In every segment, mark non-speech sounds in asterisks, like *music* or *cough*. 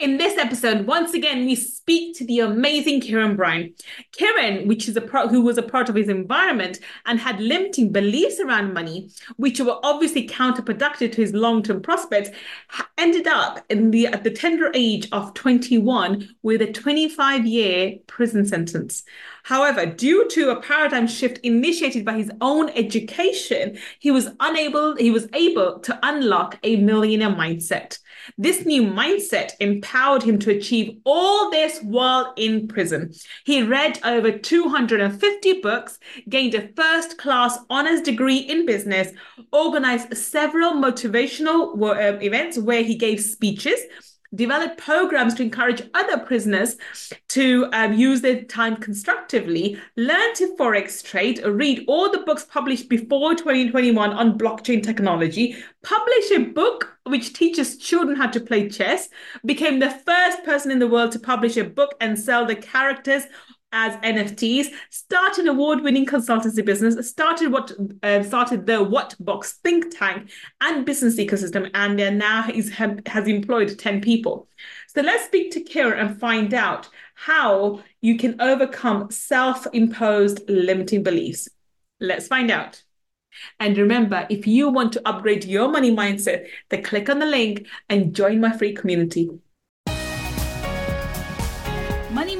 In this episode, once again, we speak to the amazing Kieron Bryan. Kieron, which is a pro- who was a part of his environment and had limiting beliefs around money, which were obviously counterproductive to his long-term prospects, ended up in the at the tender age of 21 with a 25-year prison sentence. However, due to a paradigm shift initiated by his own education, he was unable, he was able to unlock a millionaire mindset. This new mindset empowered him to achieve all this while in prison. He read over 250 books, gained a first class honors degree in business, organized several motivational uh, events where he gave speeches develop programs to encourage other prisoners to um, use their time constructively, learn to forex trade, read all the books published before 2021 on blockchain technology, publish a book which teaches children how to play chess, became the first person in the world to publish a book and sell the characters as NFTs, started an award-winning consultancy business, started what uh, started the What Box think tank and business ecosystem, and now he's has employed ten people. So let's speak to Kira and find out how you can overcome self-imposed limiting beliefs. Let's find out. And remember, if you want to upgrade your money mindset, then click on the link and join my free community.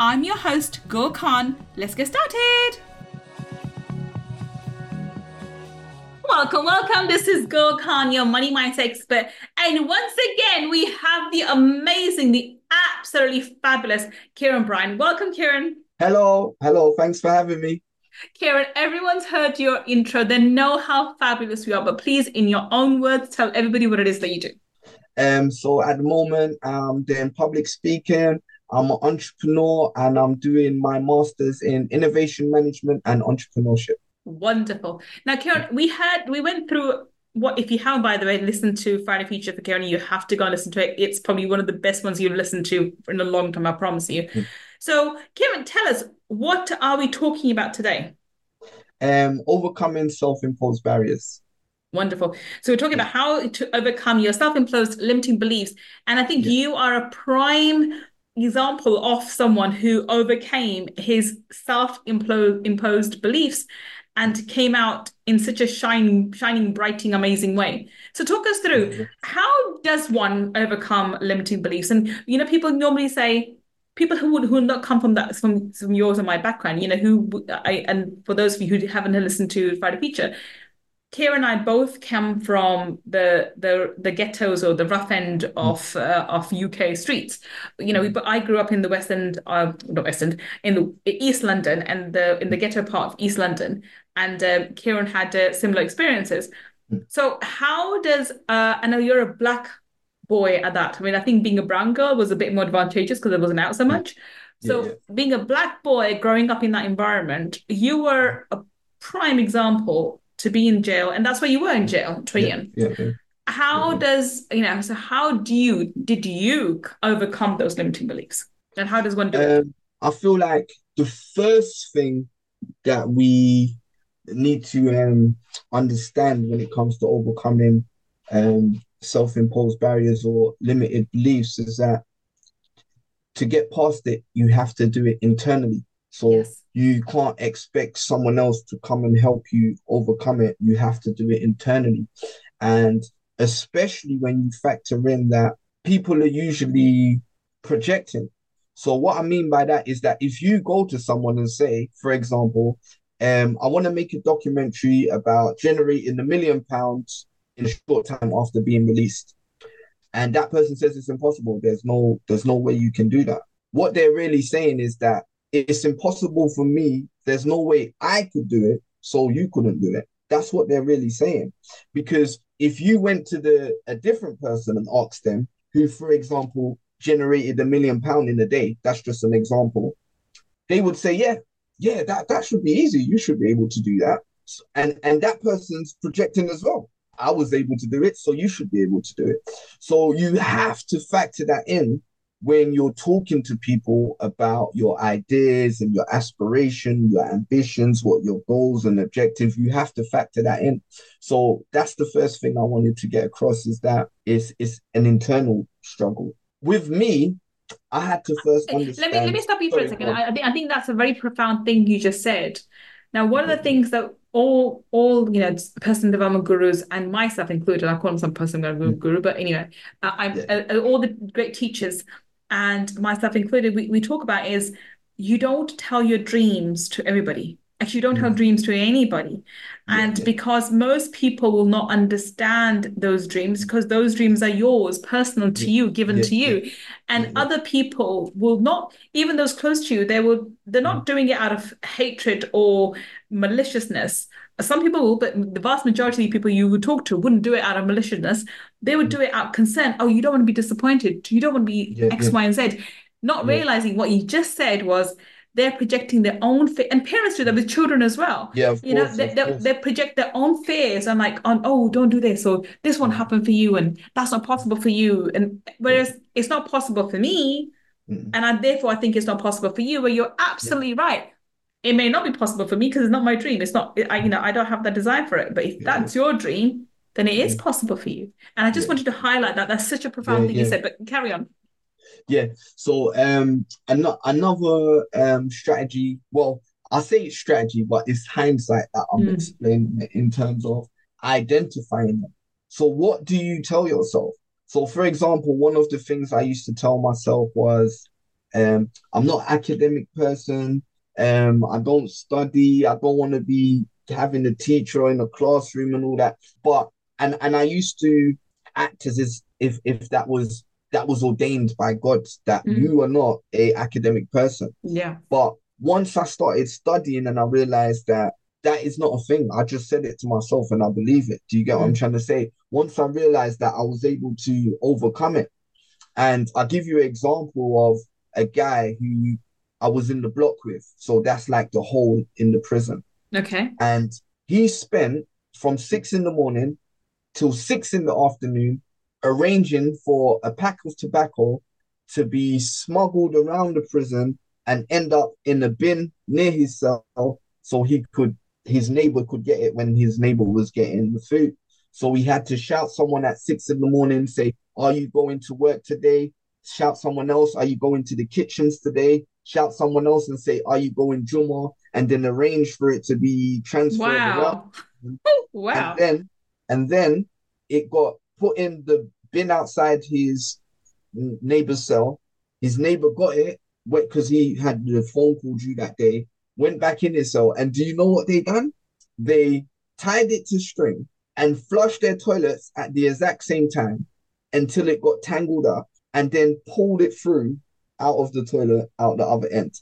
I'm your host, Gull Khan. Let's get started. Welcome, welcome. This is Gull Khan, your money mindset expert. And once again, we have the amazing, the absolutely fabulous Kieron Bryan. Welcome, Kieron. Hello, hello. Thanks for having me. Kieron, everyone's heard your intro. They know how fabulous you are, but please, in your own words, tell everybody what it is that you do. Um, so at the moment, I'm doing public speaking, I'm an entrepreneur and I'm doing my master's in innovation management and entrepreneurship. Wonderful. Now, Kieron, we had we went through what if you haven't, by the way, listened to Friday Feature for Kieron, you have to go and listen to it. It's probably one of the best ones you've listened to in a long time, I promise you. Mm. So, Kieron, tell us what are we talking about today? Um, overcoming self-imposed barriers. Wonderful. So we're talking about how to overcome your self-imposed limiting beliefs, and I think yeah. you are a prime example of someone who overcame his self-imposed beliefs and came out in such a shining, shining, brighting, amazing way. So talk us through mm-hmm. how does one overcome limiting beliefs? And you know, people normally say people who would who would not come from that from, from yours and my background, you know, who I and for those of you who haven't listened to Friday Feature, Kira and I both come from the the the ghettos or the rough end of uh, of UK streets. You know, we, mm. I grew up in the West End, uh, not West End, in the East London and the in the ghetto part of East London, and uh, Kieron had uh, similar experiences. Mm. So, how does uh, I know you're a black boy at that? I mean, I think being a brown girl was a bit more advantageous because it wasn't out so much. So, yeah, yeah. being a black boy growing up in that environment, you were a prime example to be in jail, and that's where you were in jail, Trillion. Yeah, yeah, yeah. How does you know? So how do you did you overcome those limiting beliefs, and how does one do um, it? I feel like the first thing that we need to um, understand when it comes to overcoming um, self-imposed barriers or limited beliefs is that to get past it, you have to do it internally. So yes. you can't expect someone else to come and help you overcome it. You have to do it internally. And especially when you factor in that people are usually projecting. So what I mean by that is that if you go to someone and say, for example, um, I want to make a documentary about generating a million pounds in a short time after being released. And that person says it's impossible. There's no there's no way you can do that. What they're really saying is that it's impossible for me. There's no way I could do it, so you couldn't do it. That's what they're really saying. Because if you went to the a different person and asked them, who, for example, generated a million pound in a day, that's just an example, they would say, yeah, yeah, that, that should be easy. You should be able to do that. And and that person's projecting as well. I was able to do it, so you should be able to do it. So you have to factor that in when you're talking to people about your ideas and your aspiration, your ambitions, what your goals and objectives, you have to factor that in. So that's the first thing I wanted to get across is that it's, it's an internal struggle. With me, I had to first understand. Let me let me stop you for a second. I, I, think I think that's a very profound thing you just said. Now, one of the things that all all you know personal development gurus and myself included, I call them some personal development guru, but anyway, I, yeah. uh, all the great teachers and myself included, we, we talk about is you don't tell your dreams to everybody. Actually, you don't tell mm. dreams to anybody. And yeah. because most people will not understand those dreams because those dreams are yours, personal to yeah. you, given yeah. to you. And other people will not, even those close to you, they will they're not mm. doing it out of hatred or maliciousness. Some people will, but the vast majority of people you would talk to wouldn't do it out of maliciousness. They would do it out of concern. Oh, you don't want to be disappointed. You don't want to be yeah, X, yeah. Y, and Z. Not yeah. realizing what you just said was they're projecting their own fear, and parents do that with children as well. Yeah, you course, know, they, they, they, project their own fears and like on, oh, don't do this, or this won't happen for you, and that's not possible for you. And whereas it's not possible for me, mm. and I, therefore I think it's not possible for you. Where you're absolutely right it may not be possible for me because it's not my dream. It's not, I, you know, I don't have that desire for it. But if yeah. that's your dream, then it is possible for you. And I just yeah. wanted to highlight that. That's such a profound thing you said. But carry on. Yeah. So um, another another um strategy. Well, I say strategy, but it's hindsight that I'm mm. explaining in terms of identifying them. So what do you tell yourself? So, for example, one of the things I used to tell myself was, um, I'm not academic person. Um, I don't study. I don't want to be having a teacher in a classroom and all that. But and and I used to act as if if that was that was ordained by God that mm. you are not a academic person. Yeah. But once I started studying and I realized that that is not a thing. I just said it to myself and I believe it. Do you get mm. what I'm mm. trying to say? Once I realized that I was able to overcome it. And I'll give you an example of a guy who I was in the block with. So that's like the hole in the prison. Okay. And he spent from six in the morning till six in the afternoon arranging for a pack of tobacco to be smuggled around the prison and end up in a bin near his cell so he could his neighbor could get it when his neighbor was getting the food. So we had to shout someone at six in the morning, say, Are you going to work today? Shout someone else, Are you going to the kitchens today? Shout someone else and say, Are you going Juma? And then arrange for it to be transferred. Wow. *laughs* wow. And then and then it got put in the bin outside his neighbor's cell. His neighbor got it because he had the phone call due that day, went back in his cell. And do you know what they done? They tied it to string and flushed their toilets at the exact same time until it got tangled up and then pulled it through out of the toilet out the other end.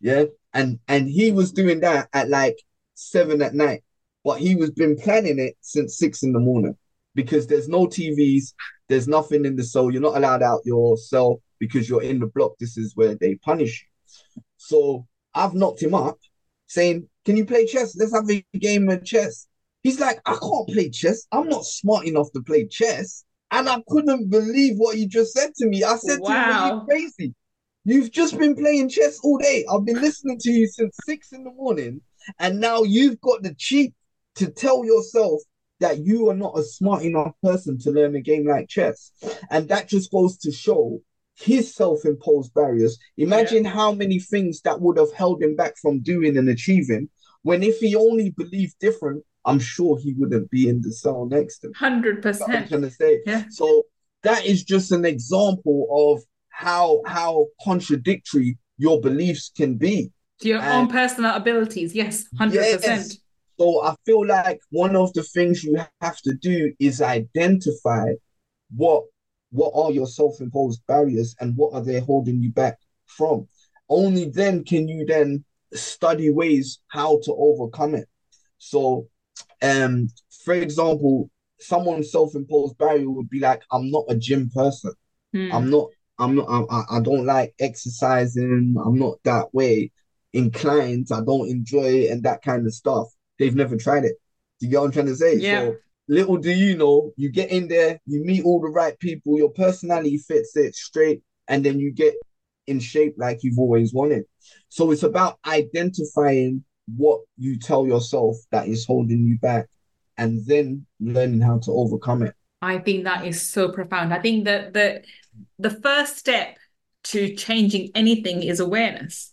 Yeah. And and he was doing that at like seven at night. But he was been planning it since six in the morning because there's no TVs, there's nothing in the cell. You're not allowed out your cell because you're in the block. This is where they punish you. So I've knocked him up saying, Can you play chess? Let's have a game of chess. He's like, I can't play chess. I'm not smart enough to play chess. And I couldn't believe what he just said to me. I said wow. to him, Are you crazy? You've just been playing chess all day. I've been listening to you since six in the morning, and now you've got the cheek to tell yourself that you are not a smart enough person to learn a game like chess. And that just goes to show his self-imposed barriers. Imagine yeah. how many things that would have held him back from doing and achieving. When if he only believed different, I'm sure he wouldn't be in the cell next to him. Hundred percent. I'm trying to say. Yeah. So that is just an example of how how contradictory your beliefs can be. Your and own personal abilities, yes, hundred yes. percent. So I feel like one of the things you have to do is identify what what are your self-imposed barriers and what are they holding you back from. Only then can you then study ways how to overcome it. So, um, for example, someone's self-imposed barrier would be like, I'm not a gym person. Hmm. I'm not I'm not. I, I don't like exercising. I'm not that way inclined. I don't enjoy it and that kind of stuff. They've never tried it. Do you get what I'm trying to say? Yeah. So little do you know, you get in there, you meet all the right people, your personality fits it straight, and then you get in shape like you've always wanted. So it's about identifying what you tell yourself that is holding you back and then learning how to overcome it. I think that is so profound. I think that the the first step to changing anything is awareness.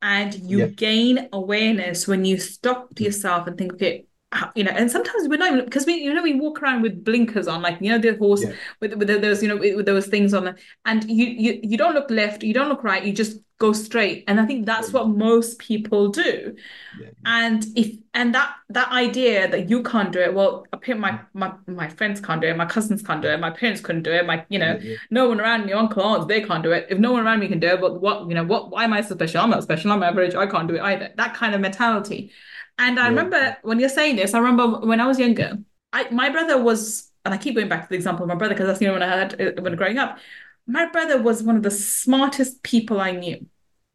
And you Yeah. gain awareness when you stop yourself and think, okay, you know, and sometimes we're not even because we, you know, we walk around with blinkers on, like you know, the horse Yeah. with with those, you know, with, those things on, and you you you don't look left, you don't look right, you just go straight. And I think that's what most people do. Yeah. And if and that that idea that you can't do it, well, apparently my mm. my my friends can't do it, my cousins can't do it, my parents couldn't do it, my you know, yeah. no one around me, uncle, aunts, they can't do it. If no one around me can do it, but what you know, what why am I so special? I'm not special, I'm average, I can't do it either. That kind of mentality. And I Yeah. remember when you're saying this, I remember when I was younger, I my brother was, and I keep going back to the example of my brother because that's the only one I had uh, when growing up. My brother was one of the smartest people I knew.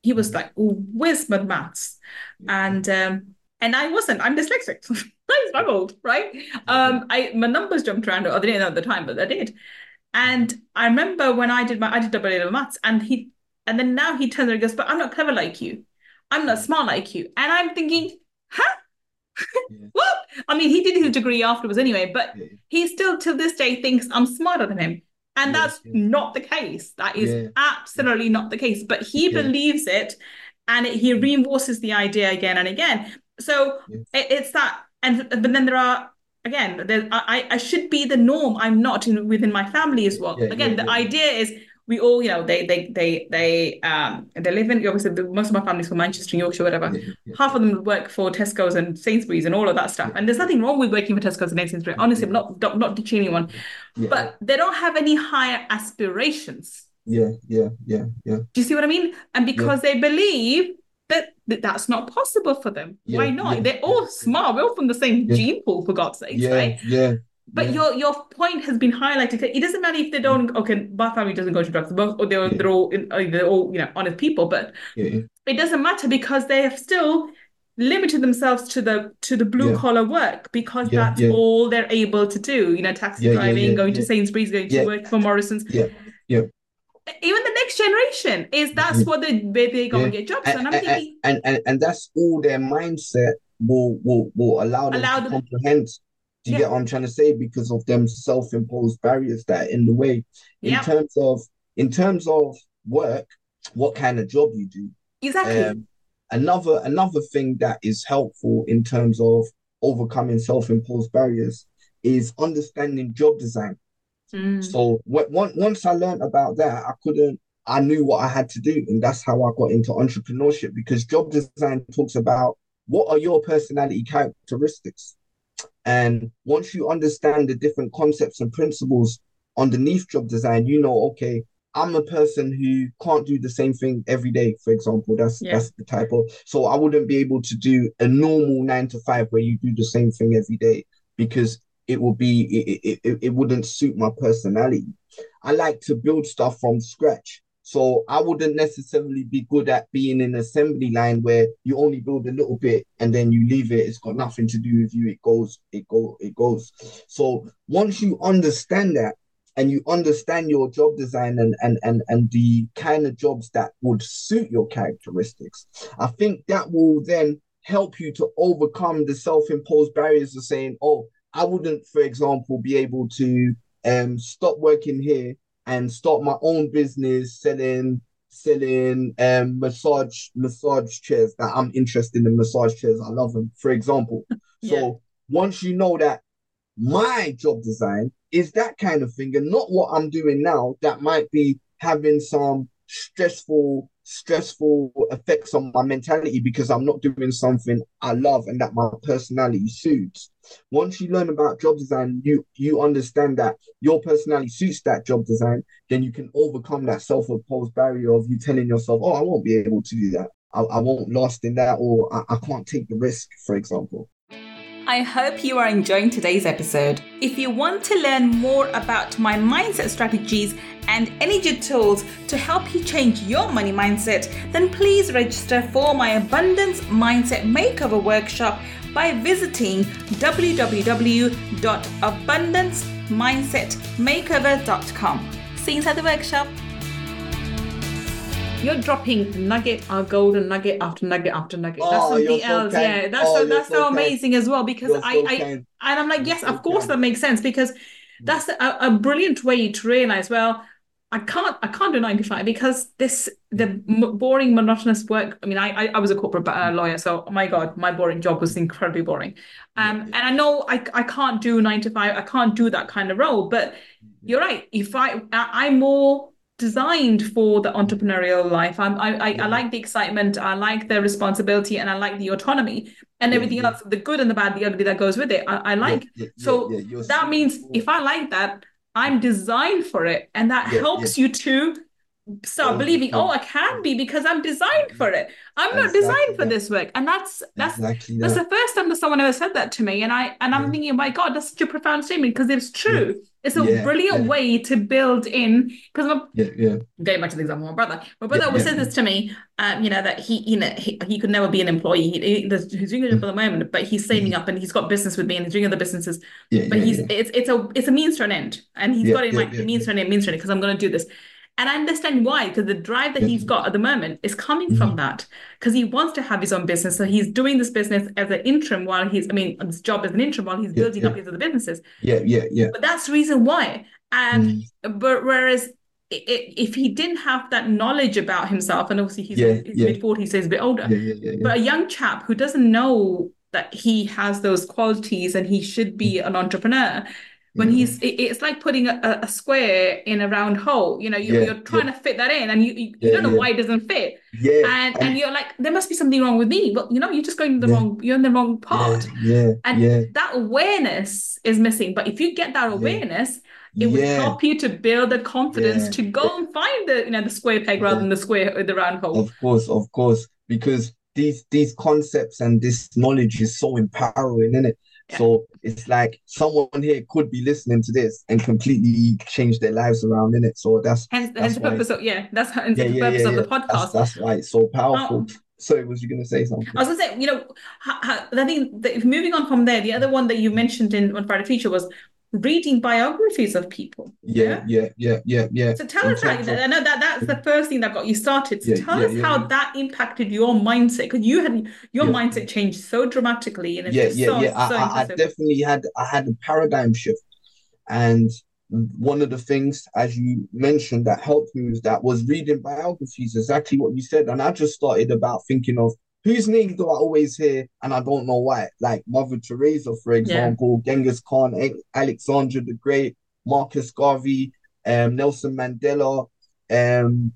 He was like whiz with maths, and um, and I wasn't. I'm dyslexic. *laughs* I struggled, right? Um, I my numbers jumped around. Or they didn't at the time, but they did. And I remember when I did my I did double A level maths, and he and then now he turns around and goes, "But I'm not clever like you. I'm not smart like you." And I'm thinking, "Huh? Yeah. *laughs* What?" I mean, he did his degree afterwards anyway, but Yeah. he still to this day thinks I'm smarter than him. And that's not the case. That is absolutely not the case. But he believes it and it, he reinforces the idea again and again. So it, it's that, and but then there are again, there, I I should be the norm. I'm not in, within my family as well. Yeah, again, yeah, the yeah. idea is we all, you know, they they they they um they live in obviously the, most of my family's from Manchester, Yorkshire, whatever. Yeah, yeah, Half of them work for Tesco's and Sainsbury's and all of that stuff. And there's nothing wrong with working for Tesco's and Sainsbury's. Honestly, I'm not not, not ditching anyone, yeah, but they don't have any higher aspirations. yeah, yeah, yeah, yeah. Do you see what I mean? And because they believe that, that that's not possible for them. Why not? yeah, They're all yeah. smart. We're all from the same Yeah. gene pool, for God's sake, Yeah, right? yeah, But yeah. your your point has been highlighted. It doesn't matter if they don't. Okay, my family doesn't go to drugs. Both, or they're Yeah. they're all in, uh, they're all you know honest people. But yeah, it doesn't matter because they have still limited themselves to the to the blue collar work because that's all they're able to do. You know, taxi driving, going to. Sainsbury's, going to work for Morrison's. Yeah, yeah. Even the next generation is that's what they where they go and Yeah. get jobs. and, And I'm thinking, and, and, and that's all their mindset will will will allow them Allow to them- comprehend. Do you Yeah. get what I'm trying to say? Because of them self-imposed barriers that are in the way. In Yeah. terms of in terms of work, what kind of job you do. exactly. Um, another another thing that is helpful in terms of overcoming self-imposed barriers is understanding job design. Mm. So wh- once once I learned about that, I couldn't. I knew what I had to do, and that's how I got into entrepreneurship. Because job design talks about what are your personality characteristics, and once you understand the different concepts and principles underneath job design, you know, okay, I'm a person who can't do the same thing every day. For example, that's Yeah. that's the type of. So I wouldn't be able to do a normal nine to five where you do the same thing every day because it would be it, it, it, it wouldn't suit my personality. I like to build stuff from scratch. So I wouldn't necessarily be good at being in assembly line where you only build a little bit and then you leave it. It's got nothing to do with you. It goes, it go, it goes. So once you understand that and you understand your job design and and and, and the kind of jobs that would suit your characteristics, I think that will then help you to overcome the self-imposed barriers of saying, oh, I wouldn't, for example, be able to um stop working here and start my own business selling selling um massage massage chairs that I'm interested in massage chairs. I love them, for example. *laughs* Yeah. So once you know that my job design is that kind of thing and not what I'm doing now that might be having some stressful stressful effects on my mentality because I'm not doing something I love and that my personality suits. Once you learn about job design, you you understand that your personality suits that job design, then you can overcome that self-imposed barrier of you telling yourself, "Oh, I won't be able to do that. I, I won't last in that, or I, I can't take the risk." For example. I hope you are enjoying today's episode. If you want to learn more about my mindset strategies and energy tools to help you change your money mindset, then please register for my Abundance Mindset Makeover Workshop by visiting www.abundancemindsetmakeover.com. See you inside the workshop you're dropping nugget or golden nugget after nugget after nugget. That's oh, something so else. Kind. Yeah, that's oh, so that's so, so amazing as well because I, I and I'm like, yes, of course kind. that makes sense because that's a, a brilliant way to realize. Well, I can't I can't do 95 because this the boring monotonous work. I mean, I I, I was a corporate uh, lawyer, so oh my god, my boring job was incredibly boring. Um, yeah. and I know I I can't do nine to five. I can't do that kind of role. But you're right. If I I'm more designed for the entrepreneurial life. I'm, I, I, I, like the excitement, I like the responsibility, and I like the autonomy and yeah, everything yeah. else, the good and the bad, the ugly that goes with it. I, I like. Yeah, so that means if I like that, I'm designed for it, and that helps you to start believing oh i can be because i'm designed for it i'm not designed for this work and that's that's exactly that's that. the first time that someone ever said that to me and i and i'm thinking oh my god that's such a profound statement because it's true it's a yeah, brilliant yeah. way to build in because I'm yeah, yeah. going back to the example of my brother. My brother yeah, always says this to me, um, you know, that he, you know, he, he could never be an employee. He, he's doing a job at the moment, but he's saving mm-hmm. up and he's got business with me and he's doing other businesses. but he's it's it's a it's a means to an end, and he's got it in means to an end, means to an end because I'm going to do this. And I understand why, because the drive that he's got at the moment is coming mm-hmm. from that, because he wants to have his own business. So he's doing this business as an interim while he's, I mean, this job as an interim while he's yeah, building yeah. up his other businesses. Yeah, yeah, yeah. But that's the reason why. And mm. but whereas if he didn't have that knowledge about himself, and obviously he's, yeah, he's yeah. mid 40s, so he's a bit older, yeah, yeah, but a young chap who doesn't know that he has those qualities and he should be mm. an entrepreneur when mm. he's it's like putting a, a, square in a round hole you know you, are trying to fit that in and you you, you don't know why it doesn't fit. Yeah and and you're like there must be something wrong with me but you know you're just going the wrong you're in the wrong part. yeah, and that awareness is missing but if you get that awareness it would help you to build the confidence to go and find the you know the square peg rather than the square uh, the round hole. Of course of course because these these concepts and this knowledge is so empowering isn't it so it's like someone here could be listening to this and completely change their lives around in it. So that's hence, that's hence the purpose of yeah, that's hence yeah, the yeah, purpose of the podcast. That's, that's why it's so powerful. Um, Sorry, was you going to say something? I was going to say, you know, I think moving on from there, the other one that you mentioned in on Friday Feature was reading biographies of people. Yeah, yeah, yeah, yeah, yeah. So tell us how, I know that that's the first thing that got you started. So tell us how that impacted your mindset because you had your mindset changed so dramatically. And yeah, yeah, so, yeah. So I, I, definitely had I had a paradigm shift, and one of the things, as you mentioned, that helped me was that was reading biographies. Exactly what you said, and I just started about thinking of whose name do I always hear and I don't know why? Like Mother Teresa, for example, yeah. Genghis Khan, Alexander the Great, Marcus Garvey, um, Nelson Mandela, um,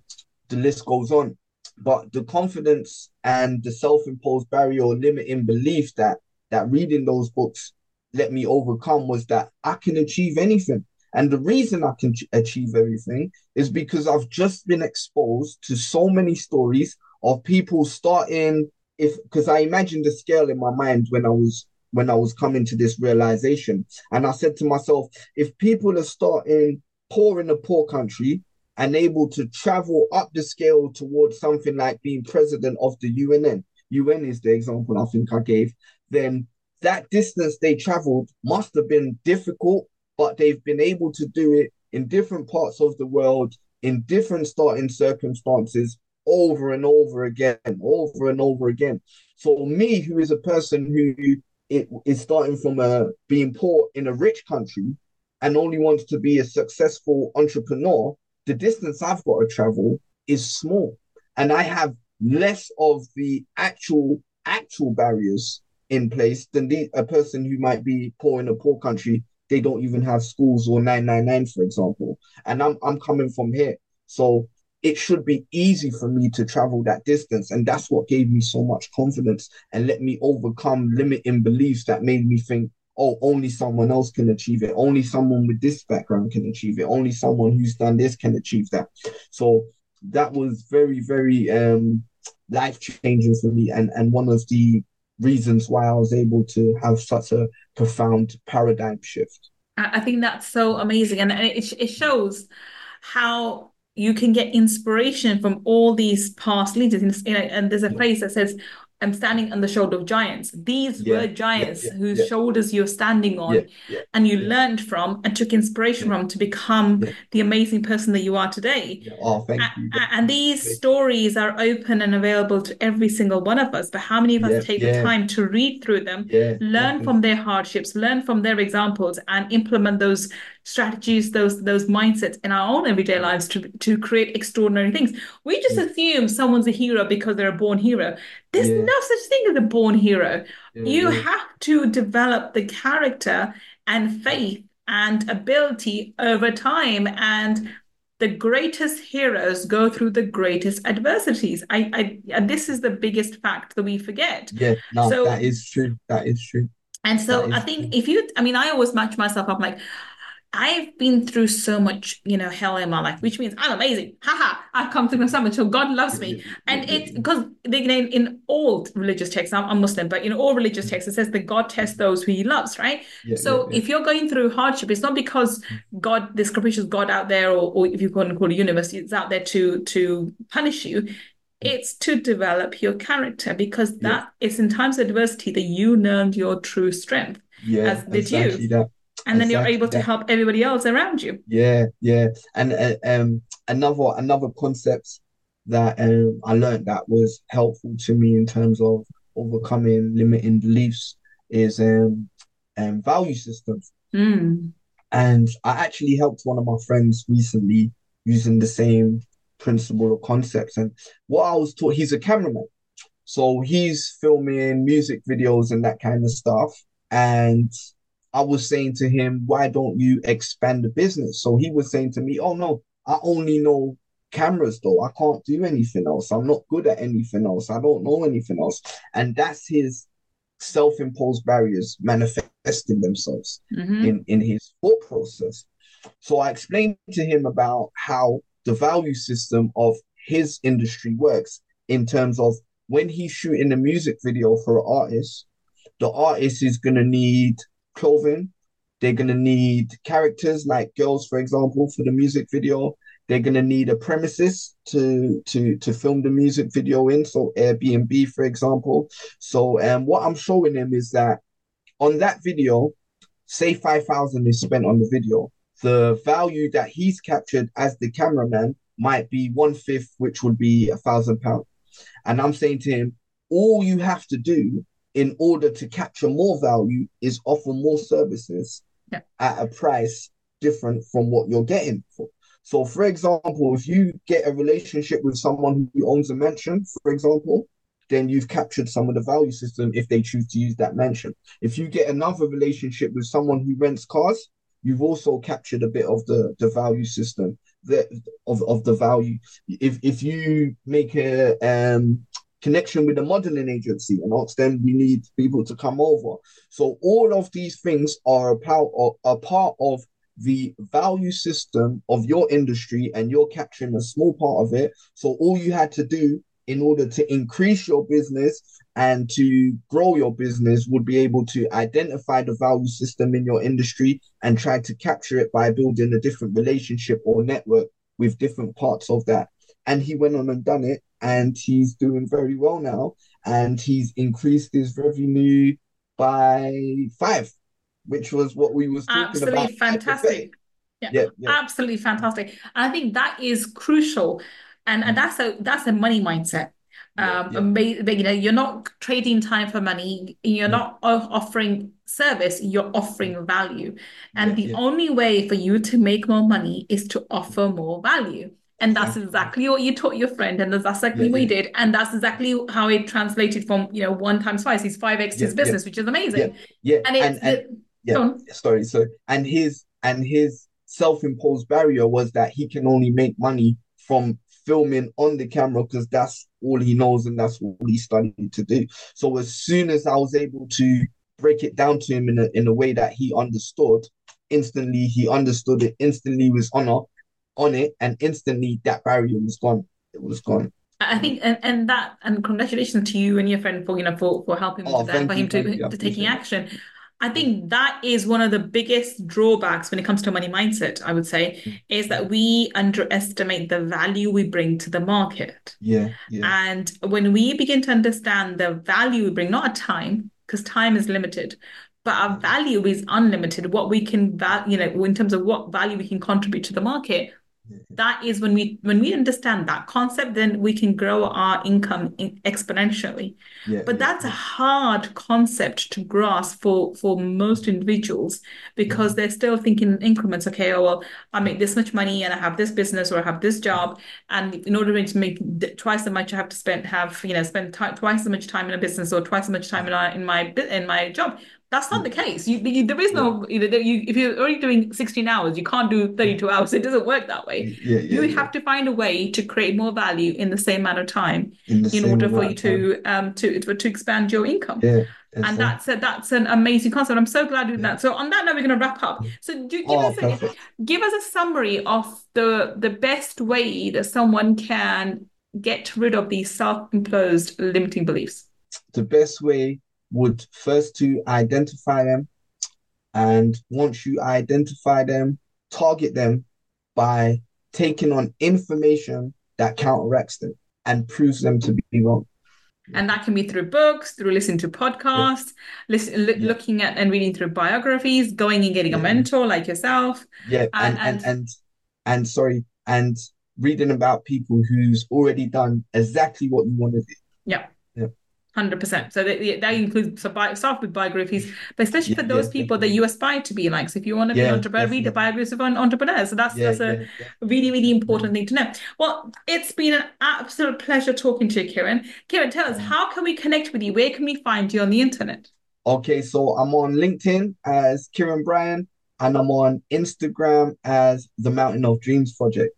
the list goes on. But the confidence and the self-imposed barrier or limiting belief that that reading those books let me overcome was that I can achieve anything. And the reason I can achieve everything is because I've just been exposed to so many stories of people starting if because I imagined the scale in my mind when I was when I was coming to this realization, and I said to myself, if people are starting poor in a poor country and able to travel up the scale towards something like being president of the UN, UN is the example I think I gave, then that distance they traveled must have been difficult, but they've been able to do it in different parts of the world in different starting circumstances over and over again, over and over again. So me, who is a person who is starting from a being poor in a rich country and only wants to be a successful entrepreneur, the distance I've got to travel is small. And I have less of the actual actual barriers in place than the, a person who might be poor in a poor country. They don't even have schools or 999, for example. And I'm I'm coming from here. So it should be easy for me to travel that distance. And that's what gave me so much confidence and let me overcome limiting beliefs that made me think, oh, only someone else can achieve it. Only someone with this background can achieve it. Only someone who's done this can achieve that. So that was very, very um, life changing for me and, and one of the reasons why I was able to have such a profound paradigm shift. I think that's so amazing, and it it shows how you can get inspiration from all these past leaders. And there's a phrase that says, I'm standing on the shoulder of giants. These yeah, were giants yeah, yeah, whose shoulders you're standing on and you learned from and took inspiration from to become the amazing person that you are today. Oh, thank you. And these stories are open and available to every single one of us. But how many of us take the time to read through them, learn from their hardships, learn from their examples, and implement those strategies, those those mindsets in our own everyday lives to, to create extraordinary things? We just assume someone's a hero because they're a born hero. There's no such thing as a born hero. Yeah, you yeah. have to develop the character and faith and ability over time. And the greatest heroes go through the greatest adversities. I, I and this is the biggest fact that we forget. Yeah, no, so, that is true. That is true. And so I think true. if you, I mean, I always match myself up like, I've been through so much, you know, hell in my life, which means I'm amazing. Haha, I've come through so much. So God loves me. And it's because in, in all religious texts, I'm, I'm, Muslim, but in all religious mm. texts, it says that God tests those who he loves, right? Yeah, so yeah, yeah. if you're going through hardship, it's not because mm. God, this capricious God out there, or, or if you want to call it universe, it's out there to to punish you. Mm. It's to develop your character because that is in times of adversity that you learned your true strength. Yeah, as did you. That and then exactly. you're able to help everybody else around you. Yeah yeah. And uh, um another another concept that um i learned that was helpful to me in terms of overcoming limiting beliefs is um, um value systems. Mm. and i actually helped one of my friends recently using the same principle or concepts. And what i was taught he's a cameraman. So he's filming music videos and that kind of stuff. And I was saying to him, why don't you expand the business? So he was saying to me, oh no, I only know cameras though. I can't do anything else. I'm not good at anything else. I don't know anything else. And that's his self-imposed barriers manifesting themselves mm-hmm. in, in his thought process. So I explained to him about how the value system of his industry works in terms of when he's shooting a music video for an artist, the artist is going to need clothing. They're going to need characters like girls, for example, for the music video. They're going to need a premises to to to film the music video in, so Airbnb, for example. So, um, what I'm showing them is that on that video, say five thousand is spent on the video, the value that he's captured as the cameraman might be one fifth, which would be a thousand pounds. And I'm saying to him, all you have to do in order to capture more value is offer more services yeah. at a price different from what you're getting for. So, for example, if you get a relationship with someone who owns a mansion, for example, then you've captured some of the value system if they choose to use that mansion. If you get another relationship with someone who rents cars, you've also captured a bit of the, the value system the, of, of the value. If if you make a um connection with the modeling agency and ask them we need people to come over. So all of these things are a part of, a part of the value system of your industry and you're capturing a small part of it. So all you had to do in order to increase your business and to grow your business would be able to identify the value system in your industry and try to capture it by building a different relationship or network with different parts of that. And he went on and done it and he's doing very well now. And he's increased his revenue by five, which was what we was talking absolutely about. fantastic. Yeah, yeah, yeah, absolutely fantastic. And I think that is crucial, and and mm. that's a that's a money mindset. Um, yeah, yeah. you know, you're not trading time for money. You're mm. not offering service. You're offering mm. value, and the only way for you to make more money is to offer more value. And that's exactly what you taught your friend, and that's exactly yeah, what you did, and that's exactly how it translated from you know one times five. He's five x his business, which is amazing. Yeah, and it's and, and, yeah. Sorry, so and his and his self-imposed barrier was that he can only make money from filming on the camera because that's all he knows and that's all he studied to do. So as soon as I was able to break it down to him in a in a way that he understood, instantly he understood it. Instantly was honor on it, and instantly that barrier was gone. It was gone. I think, and, and that, and congratulations to you and your friend for you know for for helping Oh, with that, for him to, you. To taking action. I think that is one of the biggest drawbacks when it comes to money mindset, I would say, mm. is that we underestimate the value we bring to the market. Yeah, yeah, And when we begin to understand the value we bring, not our time, because time is limited, but our value is unlimited, what we can, val you know, in terms of what value we can contribute to the market, that is when we when we understand that concept, then we can grow our income in- exponentially. yeah, But yeah, that's a hard concept to grasp for for most individuals because mm-hmm. they're still thinking in increments. Okay, oh well, I make this much money and I have this business or I have this job, and in order to make twice as much, I have to spend have you know spend ti twice as much time in a business or twice as much time in mm-hmm. my in my in my job. That's not the case. You, you there is no you you if you're already doing 16 hours, you can't do 32 hours. It doesn't work that way. yeah, yeah, You yeah. have to find a way to create more value in the same amount of time In in order for you to um to to expand your income. Yeah, And that's a, that's an amazing concept. I'm so glad with that. So on that note, we're going to wrap up. So do give Oh, us a, perfect. give us a summary of the the best way that someone can get rid of these self-imposed limiting beliefs. the best way would first to identify them, and once you identify them, target them by taking on information that counteracts them and proves them to be wrong. And that can be through books, through listening to podcasts, listen, loo- Yeah. looking at and reading through biographies, going and getting a mentor like yourself. Yeah, uh, and And- and and and sorry, and reading about people who's already done exactly what you want to do. Yeah. Yeah. Hundred percent. So that, that includes so bi- start with biographies, but especially for those yeah, people that you aspire to be like. So if you want to be Yeah, an entrepreneur, read the biographies of an entrepreneurs. So that's Yeah, that's a yeah, yeah. really really important thing to know. Well, it's been an absolute pleasure talking to you, Kieron. Kieron, tell us how can we connect with you? Where can we find you on the internet? Okay, so I'm on LinkedIn as Kieron Bryan, and I'm on Instagram as the Mountain of Dreams Project.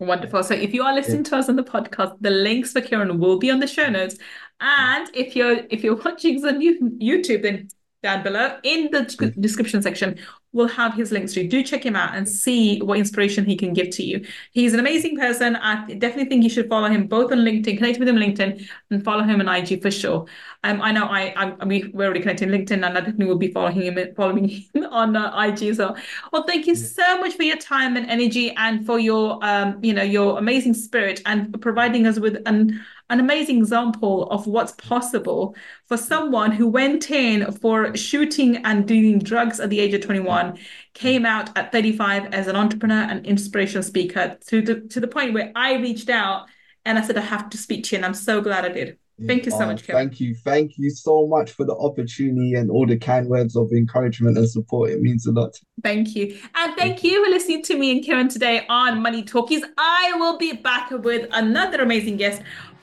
Wonderful. So if you are listening to us on the podcast, the links for Kieron will be on the show notes. And if you're if you're *laughs* watching on YouTube, then down below in the description section, we'll have his links. So do check him out and see what inspiration he can give to you. He's an amazing person. I definitely think you should follow him both on LinkedIn, connect with him on LinkedIn, and follow him on IG for sure. Um, I know I, I, I we, we're already connected on LinkedIn, and I definitely will be following him, following him *laughs* on uh, IG as well. Well, thank you so much for your time and energy, and for your, um, you know, your amazing spirit, and providing us with an an amazing example of what's possible for someone who went in for shooting and doing drugs at the age of 21, came out at 35 as an entrepreneur and inspirational speaker to the to the point where I reached out and I said I have to speak to you, and I'm so glad I did. Thank you so Oh, much, Kieron. Thank you. Thank you so much for the opportunity and all the kind words of encouragement and support. It means a lot. Thank you. And thank you for listening to me and Kieron today on Money Talkies. I will be back with another amazing guest,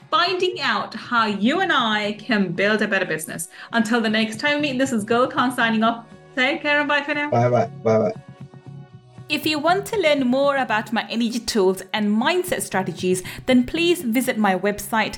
finding out how you and I can build a better business. Until the next time we meet, this is Gull signing off. Take care and bye for now. Bye bye. Bye bye. If you want to learn more about my energy tools and mindset strategies, then please visit my website